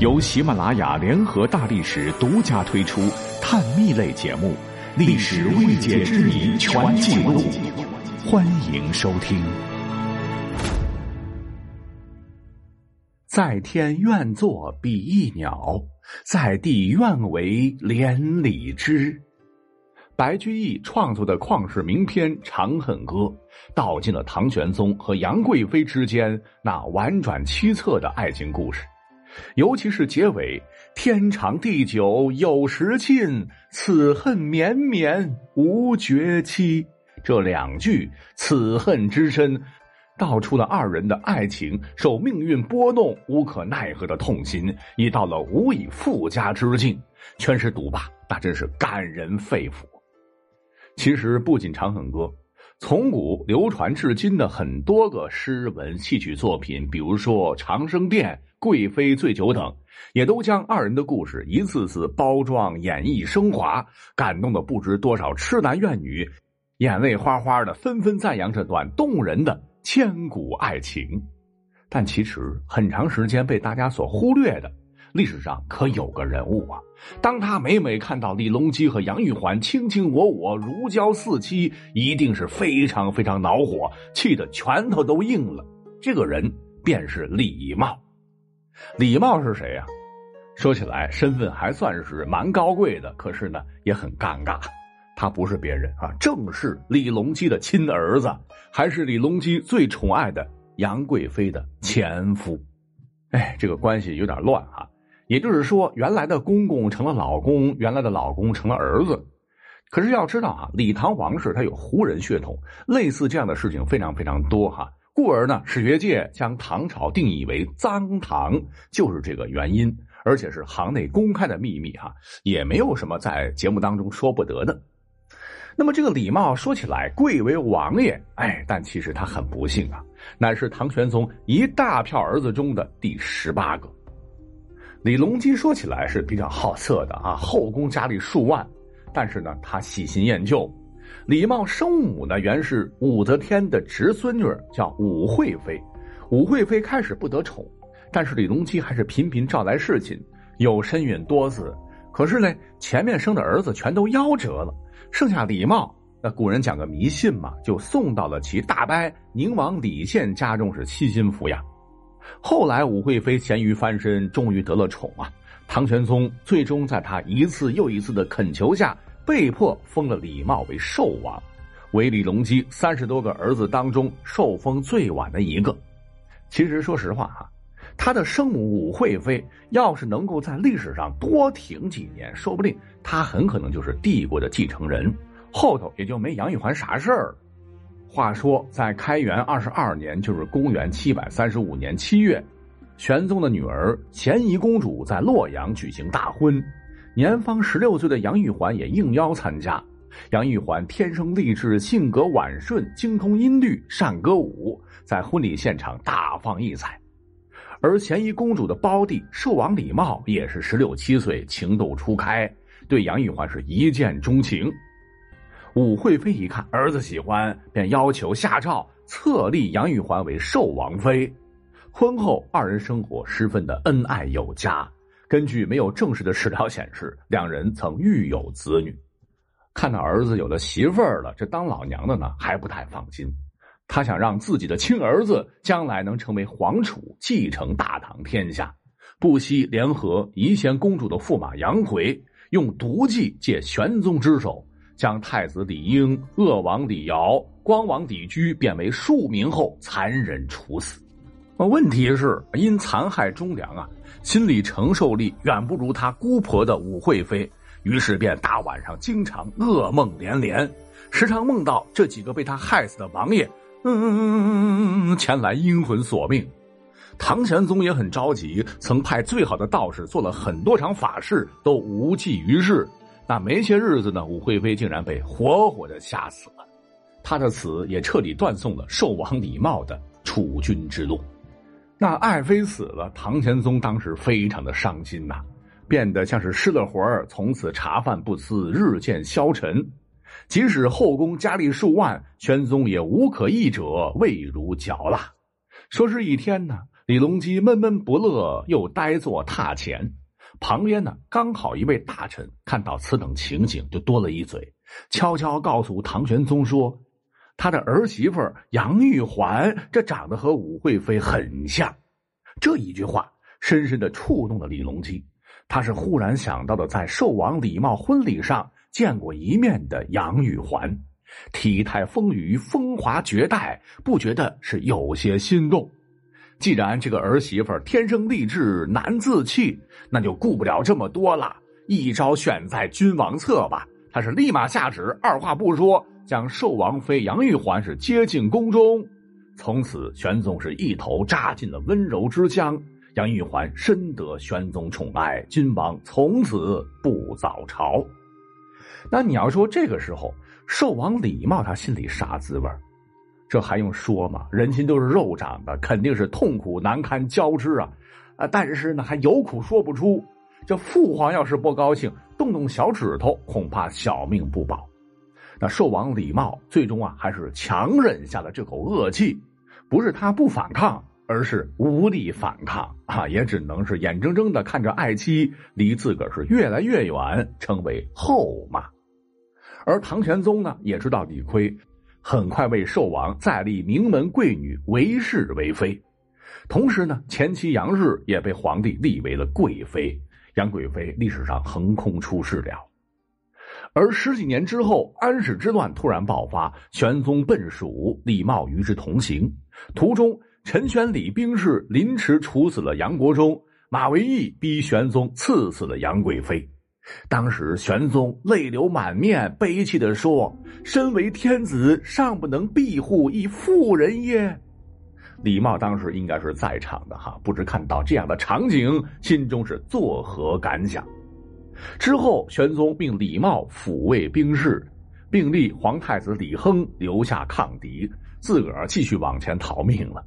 由喜马拉雅联合大历史独家推出探秘类节目《历史未解之谜全记录》，欢迎收听。在天愿作比翼鸟，在地愿为连理枝。白居易创作的旷世名篇《长恨歌》，道尽了唐玄宗和杨贵妃之间那婉转凄恻的爱情故事。尤其是结尾“天长地久有时尽，此恨绵绵无绝期”这两句，此恨之深，道出了二人的爱情受命运拨弄、无可奈何的痛心，已到了无以复加之境。全诗读罢，那真是感人肺腑。其实不仅《长恨歌》，从古流传至今的很多个诗文戏曲作品，比如说《长生殿》《贵妃醉酒》等，也都将二人的故事一次次包装、演绎、升华，感动的不知多少痴男怨女，眼泪哗哗的，纷纷赞扬这段动人的千古爱情。但其实很长时间被大家所忽略的。历史上可有个人物啊，当他每每看到李隆基和杨玉环卿卿我我、如胶似漆，一定是非常非常恼火，气得拳头都硬了。这个人便是李茂。李茂是谁呀？说起来身份还算是蛮高贵的，可是呢也很尴尬。他不是别人啊，正是李隆基的亲儿子，还是李隆基最宠爱的杨贵妃的前夫。哎，这个关系有点乱啊。也就是说，原来的公公成了老公，原来的老公成了儿子。可是要知道啊，李唐王室他有胡人血统，类似这样的事情非常非常多哈。故而呢，史学界将唐朝定义为脏唐，就是这个原因，而且是行内公开的秘密哈，也没有什么在节目当中说不得的。那么这个李茂说起来贵为王爷，哎，但其实他很不幸啊，乃是唐玄宗一大票儿子中的第十八个。李隆基说起来是比较好色的啊，后宫佳丽数万，但是呢，他喜新厌旧。李茂生母呢，原是武则天的侄孙女，叫武惠妃。武惠妃开始不得宠，但是李隆基还是频频召来侍寝，有身孕多子。可是呢，前面生的儿子全都夭折了，剩下李茂。那古人讲个迷信嘛，就送到了其大伯宁王李宪家中，是悉心抚养。后来，武惠妃咸鱼翻身，终于得了宠啊！唐玄宗最终在他一次又一次的恳求下，被迫封了李茂为寿王，为李隆基三十多个儿子当中受封最晚的一个。其实，说实话哈，他的生母武惠妃要是能够在历史上多挺几年，说不定他很可能就是帝国的继承人，后头也就没杨玉环啥事儿了。话说，在开元二十二年，就是公元七百三十五年七月，玄宗的女儿咸宜公主在洛阳举行大婚，年方十六岁的杨玉环也应邀参加。杨玉环天生丽质，性格婉顺，精通音律，善歌舞，在婚礼现场大放异彩。而咸宜公主的胞弟寿王李茂也是十六七岁，情窦初开，对杨玉环是一见钟情。武惠妃一看儿子喜欢，便要求下诏册立杨玉环为寿王妃。婚后二人生活十分的恩爱有加。根据没有正式的史料显示，两人曾育有子女。看到儿子有了媳妇儿了，这当老娘的呢还不太放心。他想让自己的亲儿子将来能成为皇储，继承大唐天下，不惜联合宜贤公主的驸马杨奎，用毒计借玄宗之手。将太子李英、鄂王李尧、光王李居贬为庶民后，残忍处死。问题是，因残害忠良啊，心理承受力远不如他姑婆的武惠妃，于是便大晚上经常噩梦连连，时常梦到这几个被他害死的王爷，嗯嗯嗯嗯嗯，前来阴魂索命。唐玄宗也很着急，曾派最好的道士做了很多场法事，都无济于事。那没些日子呢，武惠妃竟然被活活的吓死了，她的死也彻底断送了寿王李茂的储君之路。那爱妃死了，唐玄宗当时非常的伤心呐，变得像是失了魂儿，从此茶饭不思，日渐消沉。即使后宫佳丽数万，玄宗也无可议者，味如嚼蜡。说是一天呢，李隆基闷闷不乐，又呆坐榻前。旁边呢，刚好一位大臣看到此等情景，就多了一嘴，悄悄告诉唐玄宗说：“他的儿媳妇杨玉环，这长得和武惠妃很像。”这一句话深深的触动了李隆基，他是忽然想到的，在寿王李茂婚礼上见过一面的杨玉环，体态丰腴，风华绝代，不觉得是有些心动。既然这个儿媳妇天生丽质难自弃，那就顾不了这么多了，一招选在君王侧吧。他是立马下旨，二话不说，将寿王妃杨玉环是接进宫中。从此，玄宗是一头扎进了温柔之乡，杨玉环深得玄宗宠爱，君王从此不早朝。那你要说这个时候，寿王李瑁他心里啥滋味这还用说吗？人心都是肉长的，肯定是痛苦难堪交织啊！啊，但是呢，还有苦说不出。这父皇要是不高兴，动动小指头，恐怕小命不保。那寿王李茂最终啊，还是强忍下了这口恶气，不是他不反抗，而是无力反抗啊，也只能是眼睁睁的看着爱妻离自个儿是越来越远，成为后妈。而唐玄宗呢，也知道理亏。很快为寿王再立名门贵女韦氏为妃，同时呢，前妻杨氏也被皇帝立为了贵妃。杨贵妃历史上横空出世了。而十几年之后，安史之乱突然爆发，玄宗奔蜀，李茂与之同行。途中，陈玄礼兵士临迟处死了杨国忠，马嵬驿逼玄宗赐死了杨贵妃。当时玄宗泪流满面，悲泣的说：“身为天子，尚不能庇护一妇人耶？”李茂当时应该是在场的哈，不知看到这样的场景，心中是作何感想？之后，玄宗命李茂抚慰兵士，并立皇太子李亨留下抗敌，自个儿继续往前逃命了。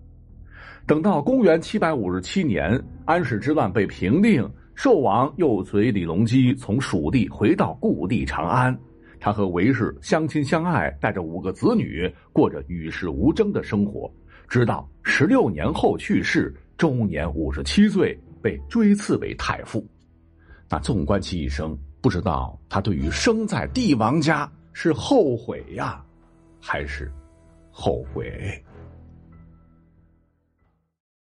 等到公元七百五十七年，安史之乱被平定。寿王又随李隆基从蜀地回到故地长安，他和韦氏相亲相爱，带着五个子女，过着与世无争的生活。直到十六年后去世，终年五十七岁，被追赐为太傅。那纵观其一生，不知道他对于生在帝王家是后悔呀，还是后悔？